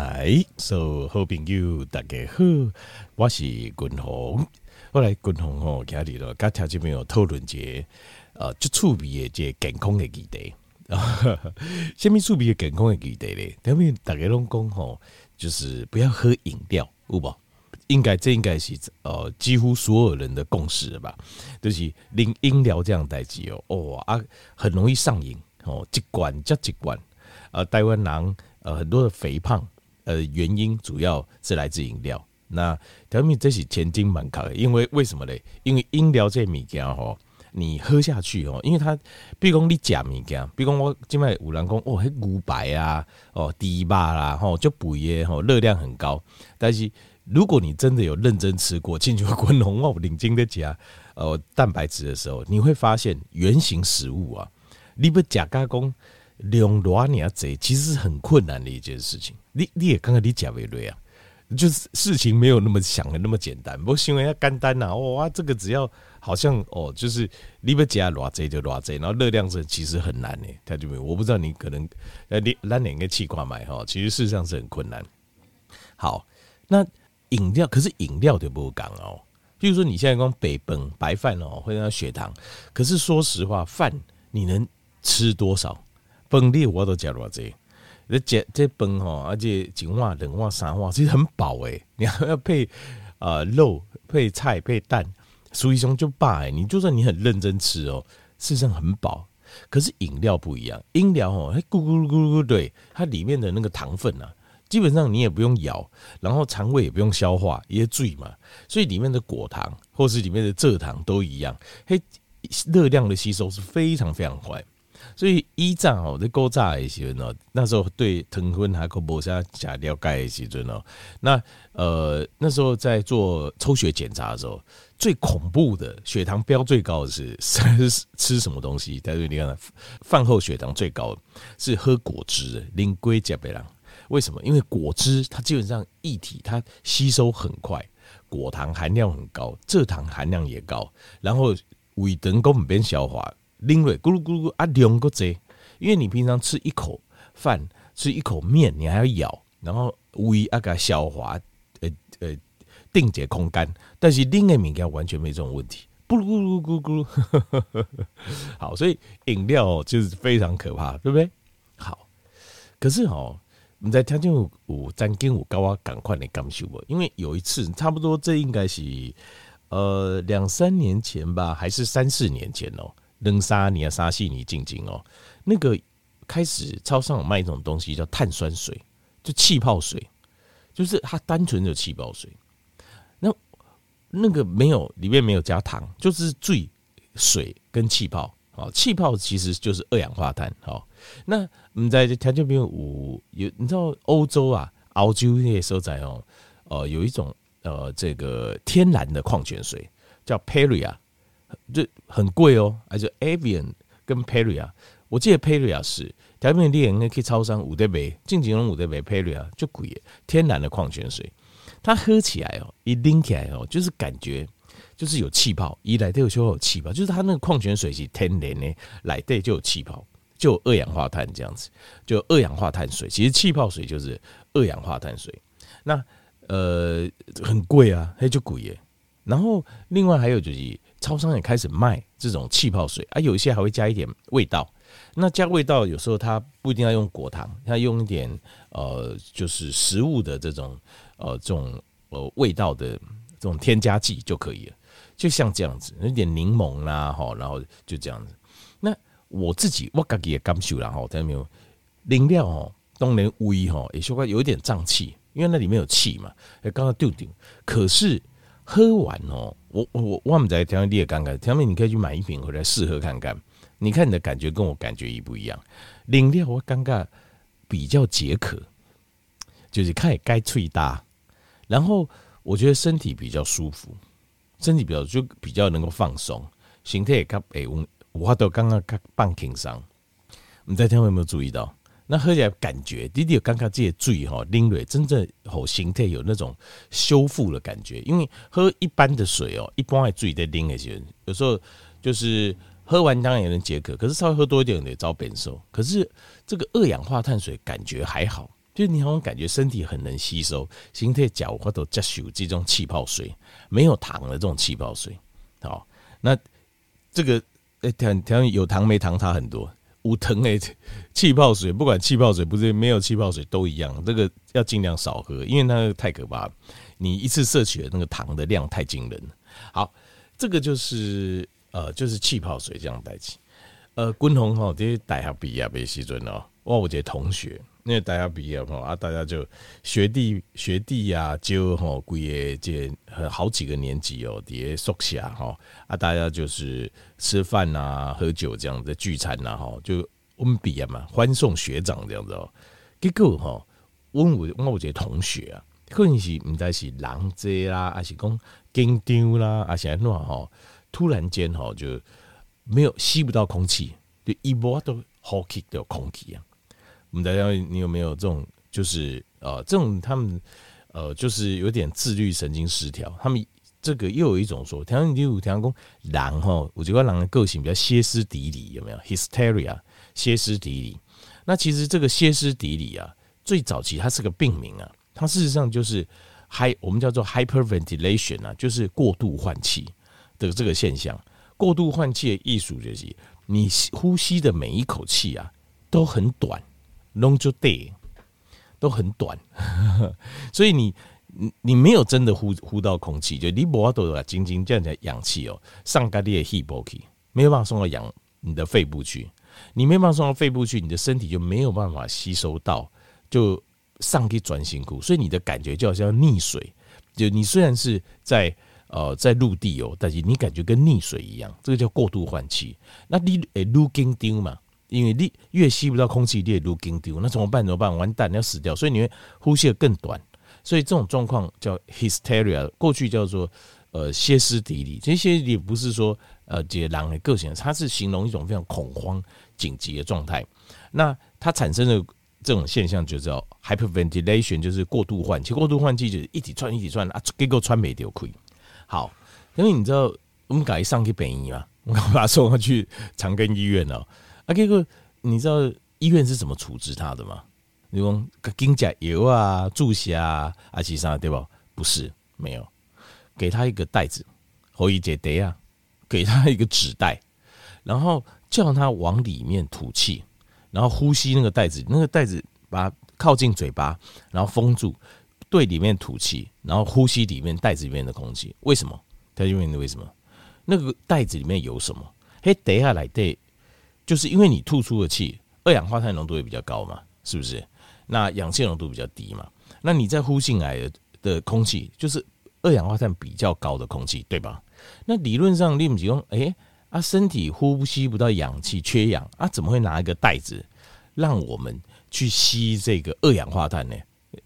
来，所有好朋友大家好，我是君鸿。后来君鸿吼，今日咯，甲条这边有讨论节，呃，就趣味的这健康的议题。虾米趣味的健康的议题咧？因为大家拢讲吼，就是不要喝饮料，有无？应该这应该是呃，几乎所有人的共识吧？就是饮饮料这样代志哦，哦啊，很容易上瘾哦，一罐接一罐。呃，台湾人呃很多的肥胖。呃，原因主要是来自饮料。那条命这是千金蛮卡的，因为为什么嘞？因为饮料这物件吼，你喝下去哦，因为它，比如讲你食物件，比如讲我今麦有人讲哦，迄牛排啊，哦，猪肉啦，吼，就补耶，吼，热量很高。但是如果你真的有认真吃过，进去滚红哦，领金的加呃蛋白质的时候，你会发现原型食物啊，你不加加工。量多你要贼，其实是很困难的一件事情。你你也刚刚你讲为对啊，就是事情没有那么想的那么简单。不过新闻要干单呐，哇，这个只要好像哦，就是你不加偌贼就偌贼，然后热量是其实很难的。他就没有，我不知道你可能呃你那两个气块买哈，其实事实上是很困难。好，那饮料可是饮料就不讲哦，比如说你现在讲白饭白饭哦会让血糖，可是说实话饭你能吃多少？饭粒我都加偌济，这这这饭吼，而且一碗两碗三碗，其实很饱诶。你还 要配啊、肉配菜配蛋，所以说就罢诶。你就算你很认真吃哦，事实上很饱。可是饮料不一样，饮料哦，它咕咕咕咕咕，对它里面的那个糖分呐，基本上你也不用咬，然后肠胃也不用消化，也醉嘛。所以里面的果糖或是里面的蔗糖都一样，嘿，热量的吸收是非常非常快。所以一战哦，在古早的时候呢，那时候对糖分还可无啥加了解的时阵哦，那呃那时候在做抽血检查的时候，最恐怖的血糖飙最高的是吃 吃什么东西？大家你看，饭后血糖最高是喝果汁，零龟甲贝朗。为什么？因为果汁它基本上液体它吸收很快，果糖含量很高，蔗糖含量也高，然后胃等根本变消化。拎瑞咕噜咕噜啊，两个嘴，因为你平常吃一口饭，吃一口面，你还要咬，然后胃啊个消化，呃呃，定解空干。但是另外物件完全没这种问题，咕噜咕噜咕噜咕噜。好，所以饮料就是非常可怕，对不对？好，可是哦，你在条件有张经武高啊，赶快来感受我，因为有一次差不多，这应该是呃两三年前吧，还是三四年前哦。扔沙泥啊，沙西你静静哦。那个开始超商有卖一种东西叫碳酸水，就气泡水，就是它单纯的气泡水。那那个没有里面没有加糖，就是最水跟气泡啊。气泡其实就是二氧化碳。好，那我们在条件边有有，你知道欧洲啊，澳洲那些所在哦，呃，有一种呃这个天然的矿泉水叫 Perrier。就很贵哦，而且 Avian 跟 Perrier，我记得 Perrier 是台面店应该可以超商五德杯，近几年五德杯 Perrier 就贵，天然的矿泉水，它喝起来哦，一拎起来哦，就是感觉就是有气泡，一来都有就有气泡，就是它那个矿泉水是天然的，来对就有气泡，就有二氧化碳这样子，就二氧化碳水，其实气泡水就是二氧化碳水，那呃很贵啊，它就贵耶，然后另外还有就是。超商也开始卖这种气泡水啊，有一些还会加一点味道。那加味道有时候它不一定要用果糖，它用一点呃，就是食物的这种呃这种呃味道的这种添加剂就可以了。就像这样子，有点柠檬啦，哈，然后就这样子。那我自己我自己也感受了哈，听到没有？饮料哦，当然微哈也稍微有一点胀气，因为那里面有气嘛，刚刚丢丢。可是喝完哦。我我我我们在调味你也看看，调味你可以去买一瓶回来试喝看看，你看你的感觉跟我感觉一不一样？饮料我感觉比较解渴，就是看该脆大，然后我觉得身体比较舒服，身体比较就比较能够放松，形态也较诶，我我都刚刚较放轻松。你在听有没有注意到？那喝起来感觉，弟弟有刚刚这些注意哈，拎瑞真正好形态有那种修复的感觉。因为喝一般的水哦，一般还注意在拎那些，有时候就是喝完当然也能解渴，可是稍微喝多一点也遭变瘦。可是这个二氧化碳水感觉还好，就你好像感觉身体很能吸收，形态脚或者接受这种气泡水，没有糖的这种气泡水。好，那这个诶，糖糖有糖没糖差很多。无糖诶，气泡水不管气泡水不是没有气泡水都一样，这个要尽量少喝，因为那个太可怕。你一次摄取的那个糖的量太惊人。好，这个就是呃，就是气泡水这样代起。呃，滚红哈，这些大学毕业的时阵哦，我有一个同学。因为大家毕业吼啊，大家就学弟学弟呀，就吼规个这好几个年级哦，底下宿舍吼啊，大家就是吃饭呐、喝酒这样的聚餐呐吼，就我们毕业嘛，欢送学长这样子哦。结果吼，我我我有一个同学啊，可能是唔知是人多啦，还是讲紧张啦，还是安怎吼，突然间吼就没有吸不到空气，就一波都呼吸到空气啊。我们大家，你有没有这种？就是呃，这种他们呃，就是有点自律神经失调。他们这个又有一种说，台湾第五条公狼哈，我觉得狼的个性比较歇斯底里，有没有？Hysteria，歇斯底里。那其实这个歇斯底里啊，最早期它是个病名啊，它事实上就是 hy，我们叫做 hyperventilation 啊，就是过度换气的这个现象。过度换气的艺术就是，你呼吸的每一口气啊，都很短。Long 就 day 都很短，所以你你你没有真的呼呼到空气，就你无法度啊，仅仅这样子氧气哦，上咖喱的气泡气，没有办法送到氧你的肺部去，你没办法送到肺部去，你的身体就没有办法吸收到，就上去转辛苦，所以你的感觉就好像溺水，就你虽然是在呃在陆地哦，但是你感觉跟溺水一样，这个叫过度换气，那你诶路紧张嘛？因为你越吸不到空气，你也越紧丢，那怎么办？怎么办？完蛋，你要死掉。所以你会呼吸的更短。所以这种状况叫 hysteria，过去叫做呃歇斯底里。这些也不是说呃这狼的个性，它是形容一种非常恐慌、紧急的状态。那它产生的这种现象就叫 hyperventilation，就是过度换气。过度换气就是一直喘，一直喘啊，结果喘没掉亏。好，因为你知道我们赶一上去北医嘛，我们把他送过去长庚医院哦。啊，这个你知道医院是怎么处置他的吗？你说给加油啊、注射啊、阿奇沙对吧？不是，没有，给他一个袋子，后一节袋啊，给他一个纸袋，然后叫他往里面吐气，然后呼吸那个袋子，那个袋子把它靠近嘴巴，然后封住，对里面吐气，然后呼吸里面袋子里面的空气。为什么？他就问你为什么？那个袋子里面有什么？嘿，等下来对。就是因为你吐出的气，二氧化碳浓度也比较高嘛，是不是？那氧气浓度比较低嘛，那你在呼进来的的空气就是二氧化碳比较高的空气，对吧？那理论上你不是说，哎啊，身体呼吸不到氧气，缺氧啊，怎么会拿一个袋子让我们去吸这个二氧化碳呢？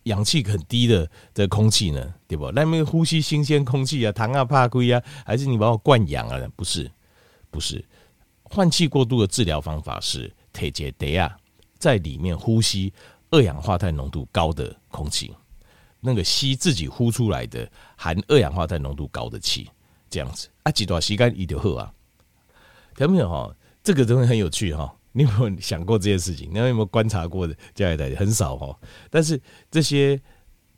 氧气很低的的空气呢，对不？那没呼吸新鲜空气啊，糖啊怕亏啊，还是你把我灌氧啊？不是，不是。换气过度的治疗方法是铁杰德亚在里面呼吸二氧化碳浓度高的空气，那个吸自己呼出来的含二氧化碳浓度高的气，这样子啊，几段时间一就好啊。听没有哈？这个东西很有趣哈。你有没有想过这件事情？你有没有观察过的？加一代很少哈。但是这些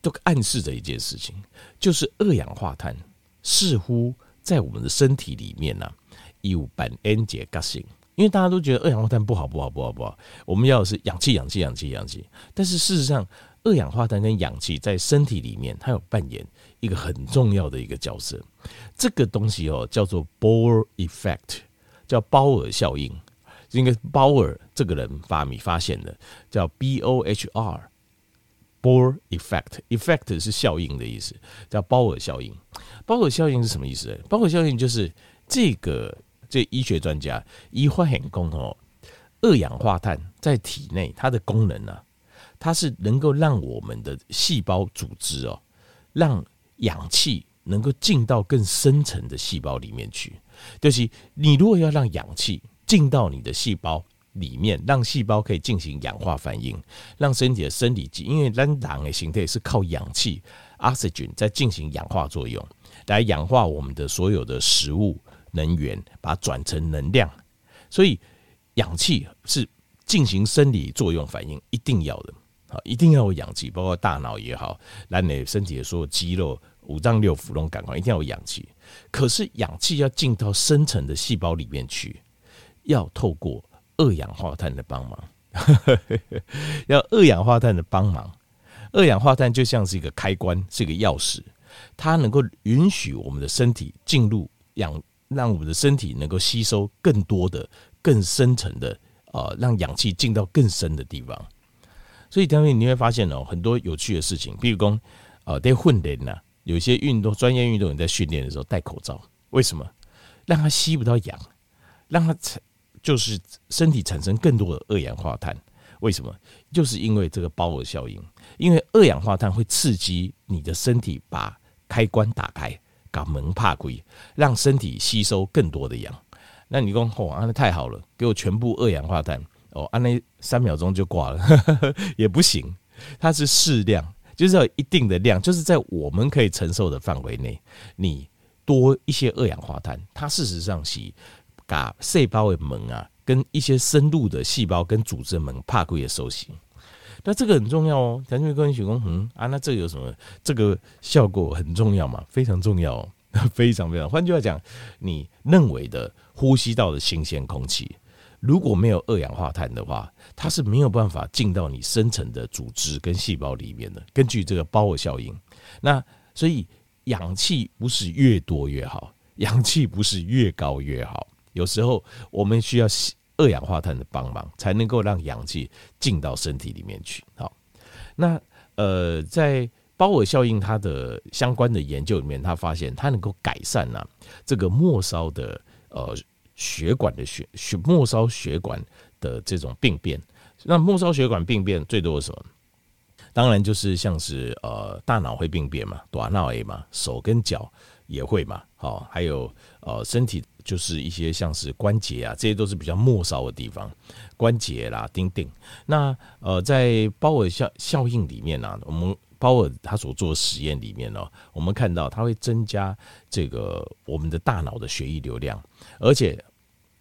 都暗示着一件事情，就是二氧化碳似乎在我们的身体里面呢、有板 N 结个性，因为大家都觉得二氧化碳不好不好不好不好，我们要的是氧气氧气氧气氧气。但是事实上，二氧化碳跟氧气在身体里面，它有扮演一个很重要的一个角色。这个东西哦，叫做 Bohr effect，叫鲍尔效应。应该鲍尔这个人发明发现的，叫 B O H R b o r effect，effect 是效应的意思，叫鲍尔效应。鲍尔效应是什么意思？鲍尔效应就是这个。这医学专家医化很功哦，二氧化碳在体内它的功能呢、啊，它是能够让我们的细胞组织哦，让氧气能够进到更深层的细胞里面去。就是你如果要让氧气进到你的细胞里面，让细胞可以进行氧化反应，让身体的生理机，因为人的形态是靠氧气 （oxygen） 在进行氧化作用，来氧化我们的所有的食物。能源把它转成能量，所以氧气是进行生理作用反应一定要的。好，一定要有氧气，包括大脑也好，让你身体的所有肌肉、五脏六腑都感官一定要有氧气。可是氧气要进到深层的细胞里面去，要透过二氧化碳的帮忙，要二氧化碳的帮忙。二氧化碳就像是一个开关，是一个钥匙，它能够允许我们的身体进入氧，让我们的身体能够吸收更多的、更深层的，呃，让氧气进到更深的地方。所以，等会你会发现哦，很多有趣的事情，比如说，呃，在训练呐，有些运动专业运动员在训练的时候戴口罩，为什么？让他吸不到氧，让他产就是身体产生更多的二氧化碳。为什么？就是因为这个包尔效应，因为二氧化碳会刺激你的身体把开关打开，把门怕鬼，让身体吸收更多的氧。那你说哦，那太好了，给我全部二氧化碳。哦，按那三秒钟就挂了呵呵，也不行。它是适量，就是要一定的量，就是在我们可以承受的范围内。你多一些二氧化碳，它事实上是把细胞的门啊，跟一些深入的细胞跟组织的门怕鬼的收紧。那这个很重要哦。咱就跟许工，嗯啊，那这个有什么？这个效果很重要嘛，非常重要，非常非常。换句话讲，你认为的呼吸到的新鲜空气。如果没有二氧化碳的话，它是没有办法进到你深层的组织跟细胞里面的。根据这个包尔效应，那所以氧气不是越多越好，氧气不是越高越好。有时候我们需要二氧化碳的帮忙，才能够让氧气进到身体里面去。好，那呃，在鲍尔效应它的相关的研究里面，他发现它能够改善啊这个末梢的呃。血管的血血末梢血管的这种病变，那末梢血管病变最多的什么？当然就是像是呃大脑会病变嘛，短脑 A 嘛，手跟脚也会嘛，好，还有呃身体就是一些像是关节啊，这些都是比较末梢的地方，关节啦，钉钉。那呃在鲍尔效效应里面呢、我们鲍尔他所做的实验里面呢、我们看到它会增加这个我们的大脑的血液流量。而且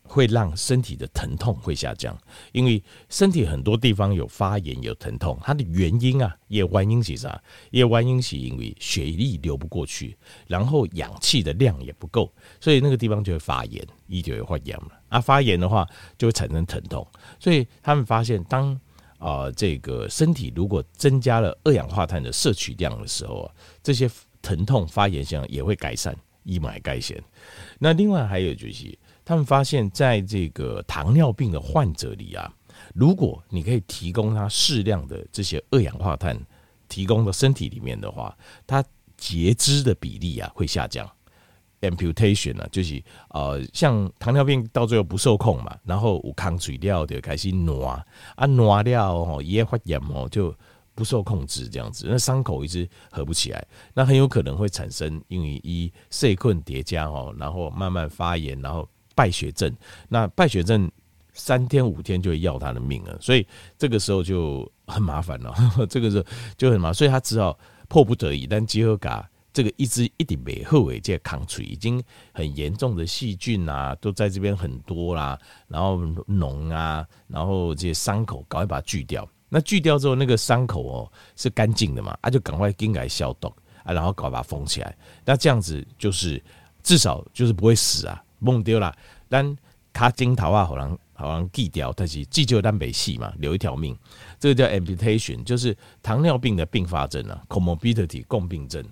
会让身体的疼痛会下降，因为身体很多地方有发炎有疼痛，它的原因啊，也原因是啥？也原因是因为血液流不过去，然后氧气的量也不够，所以那个地方就会发炎，一就会发炎了。啊，发炎的话就会产生疼痛，所以他们发现，当啊、呃、这个身体如果增加了二氧化碳的摄取量的时候啊，这些疼痛发炎现象也会改善。一买改善，那另外还有就是，他们发现在这个糖尿病的患者里啊，如果你可以提供他适量的这些二氧化碳，提供到身体里面的话，他截肢的比例啊会下降。amputation 啊，就是呃，像糖尿病到最后不受控嘛，然后有抗水料的开始挪啊，挪掉哦，也发炎哦就。不受控制这样子，那伤口一直合不起来，那很有可能会产生因为一细菌叠加哦，然后慢慢发炎，然后败血症。那败血症三天五天就会要他的命了，所以这个时候就很麻烦了。这个时候就很麻烦，所以他只好迫不得已，但结合嘎这个一直一点没后尾这抗水已经很严重的细菌啊，都在这边很多啦，然后脓啊，然后这些伤口赶快把锯掉。那锯掉之后，那个伤口哦是干净的嘛，啊就赶快给它消毒啊，然后搞把它封起来。那这样子就是至少就是不会死啊，梦丢了。但卡金桃啊，好像好像锯掉，但是急救单没戏嘛，留一条命。这个叫 amputation，就是糖尿病的并发症啊，comorbidity 共病症。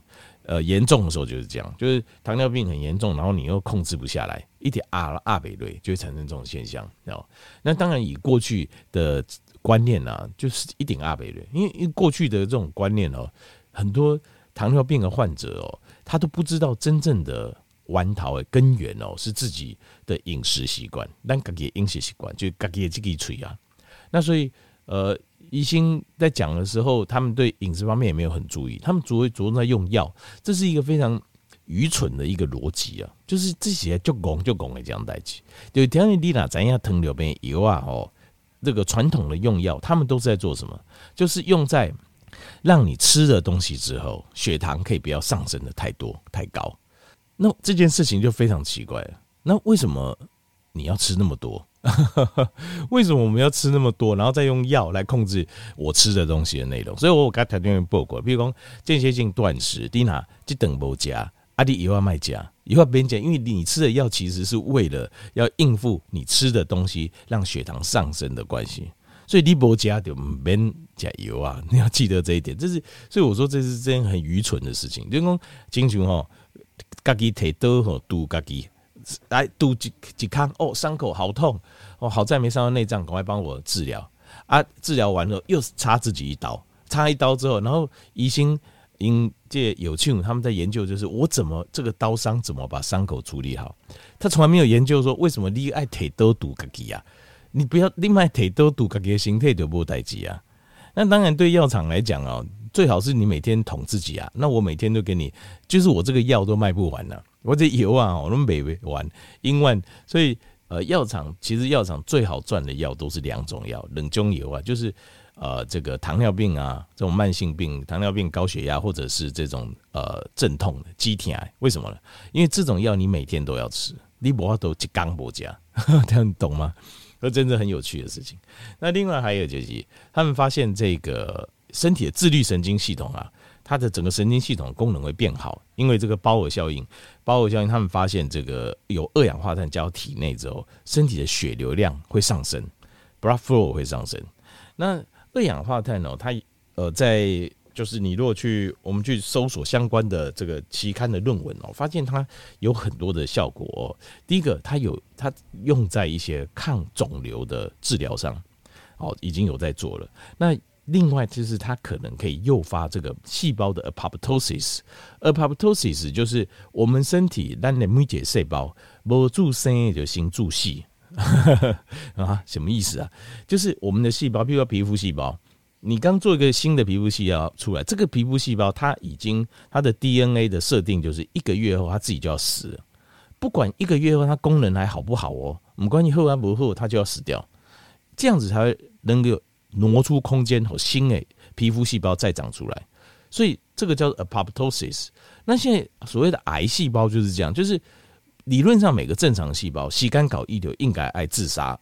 呃，严重的时候就是这样，就是糖尿病很严重，然后你又控制不下来，一点阿阿贝瑞就会产生这种现象。哦，那当然以过去的。观念啊，就是一点二倍的，因为因为过去的这种观念哦，很多糖尿病的患者哦，他都不知道真正的弯桃的根源哦，是自己的饮食习惯，但自己的饮食习惯就自己的这个锤啊，那所以呃，医生在讲的时候，他们对饮食方面也没有很注意，他们主会着重在用药，这是一个非常愚蠢的一个逻辑啊，就是这些就拱就拱的这样代起，就听你你哪怎样糖尿病油啊哦。这个传统的用药，他们都是在做什么？就是用在让你吃的东西之后，血糖可以不要上升的太多太高。那这件事情就非常奇怪了。那为什么你要吃那么多？为什么我们要吃那么多？然后再用药来控制我吃的东西的内容？所以我刚才条件报过，比如讲间歇性断食，你哪这等不加，阿弟以后卖加，以后别讲，因为你吃的药其实是为了要应付你吃的东西让血糖上升的关系，所以你不加就免加油啊！你要记得这一点，这是所以我说这是件很愚蠢的事情，就是讲经常吼，自己提刀吼堵自己。来堵几几康哦，伤口好痛哦，好在没伤到内脏，赶快帮我治疗啊！治疗完了又插自己一刀，插一刀之后，然后医生因这有趣，他们在研究，就是我怎么这个刀伤怎么把伤口处理好。他从来没有研究说为什么你爱腿都堵自己啊？你不要另外腿都堵自己的形态就不待机啊。那当然对药厂来讲哦，最好是你每天捅自己啊。那我每天都给你，就是我这个药都卖不完了。我这油啊，我都没完，因为所以呃，药厂其实药厂最好赚的药都是两种药，冷中油啊，就是呃这个糖尿病啊，这种慢性病，糖尿病、高血压，或者是这种呃镇痛的、肌体癌，为什么呢？因为这种药你每天都要吃，你不要都一缸不加，这样懂吗？这真的很有趣的事情。那另外还有就是，他们发现这个身体的自律神经系统啊。它的整个神经系统功能会变好，因为这个包尔效应。包尔效应，他们发现这个有二氧化碳加到体内之后，身体的血流量会上升，blood flow 会上升。那二氧化碳哦，它呃在就是你如果去我们去搜索相关的这个期刊的论文哦，发现它有很多的效果哦。第一个，它有它用在一些抗肿瘤的治疗上，哦，已经有在做了。那另外就是它可能可以诱发这个细胞的 apoptosis，apoptosis 就是我们身体咱的每节细胞无助生就先助细 啊，什么意思啊？就是我们的细胞，比如说皮肤细胞，你刚做一个新的皮肤细胞出来，这个皮肤细胞它已经它的 DNA 的设定就是一个月后它自己就要死了，不管一个月后它功能还好不好哦，我们关系后还不后它就要死掉，这样子才能够。挪出空间和新的皮肤细胞再长出来，所以这个叫做 apoptosis。那现在所谓的癌细胞就是这样，就是理论上每个正常细胞，洗干搞一流应该爱自杀，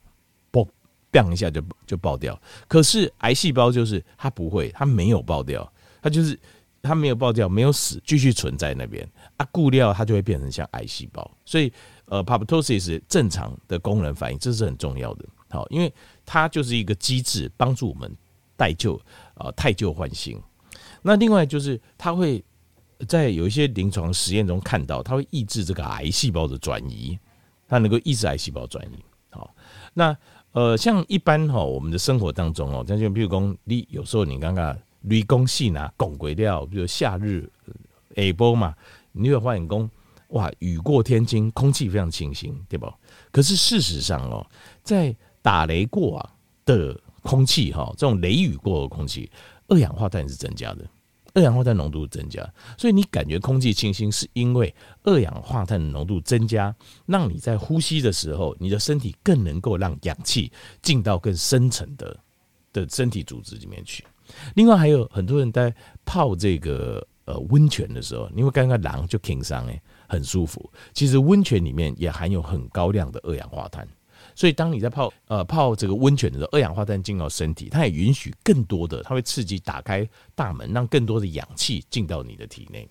嘣一下就就爆掉。可是癌细胞就是它不会，它没有爆掉，它就是它没有爆掉，没有死，继续存在那边啊，固料它就会变成像癌细胞。所以呃，apoptosis 正常的功能反应，这是很重要的。好，因为它就是一个机制，帮助我们代旧啊，汰旧换新。那另外就是它会在有一些临床实验中看到，它会抑制这个癌细胞的转移，它能够抑制癌细胞转移。好，那呃，像一般哈，我们的生活当中哦，像就比如说你有时候你刚刚雷公细拿拱鬼掉，比如夏日 A 波嘛，你会发现讲哇，雨过天晴，空气非常清新，对不？可是事实上哦，在打雷过啊的空气哈，这种雷雨过的空气，二氧化碳是增加的，二氧化碳浓度增加，所以你感觉空气清新，是因为二氧化碳浓度增加，让你在呼吸的时候，你的身体更能够让氧气进到更深层的的身体组织里面去。另外还有很多人在泡这个呃温泉的时候，因为刚刚狼就挺伤哎，很舒服。其实温泉里面也含有很高量的二氧化碳。所以，当你在泡呃泡这个温泉的时候，二氧化碳进到身体，它也允许更多的，它会刺激打开大门，让更多的氧气进到你的体内。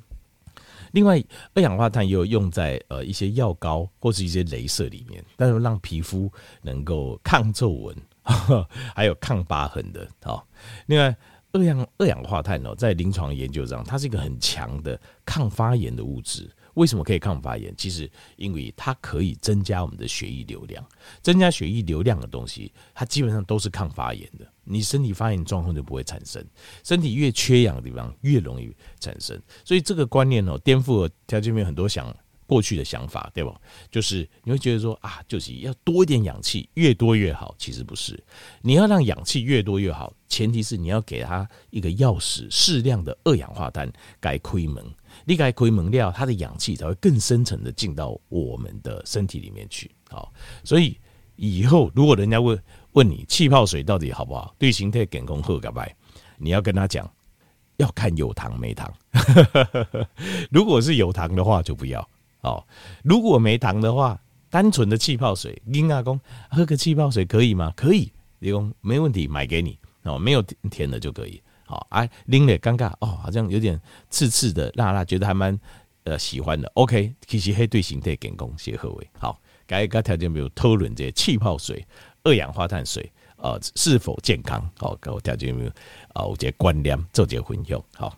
另外，二氧化碳也有用在呃一些药膏或是一些镭射里面，但是让皮肤能够抗皱纹，还有抗疤痕的。好，另外，二氧二氧化碳哦，在临床研究上，它是一个很强的抗发炎的物质。为什么可以抗发炎？其实因为它可以增加我们的血液流量，增加血液流量的东西，它基本上都是抗发炎的。你身体发炎状况就不会产生，身体越缺氧的地方越容易产生。所以这个观念哦，颠覆了条件面很多想过去的想法，对吧？就是你会觉得说啊，就是要多一点氧气，越多越好。其实不是，你要让氧气越多越好，前提是你要给它一个钥匙，适量的二氧化碳该开门。离开亏门料，它的氧气才会更深层的进到我们的身体里面去。好，所以以后如果人家问问你气泡水到底好不好，对形态健康好个拜，你要跟他讲，要看有糖没糖。如果是有糖的话就不要。哦，如果没糖的话，单纯的气泡水，婴阿公喝个气泡水可以吗？可以，你公没问题，买给你哦，没有甜的就可以。好，哎，拎了尴尬哦，好像有点刺刺的、辣辣，觉得还蛮呃喜欢的。OK，其实黑对形态健康协和味。好，该该条件比如讨论这些气泡水、二氧化碳水呃是否健康？好，给我条件没有啊？我这观念做这个分享好。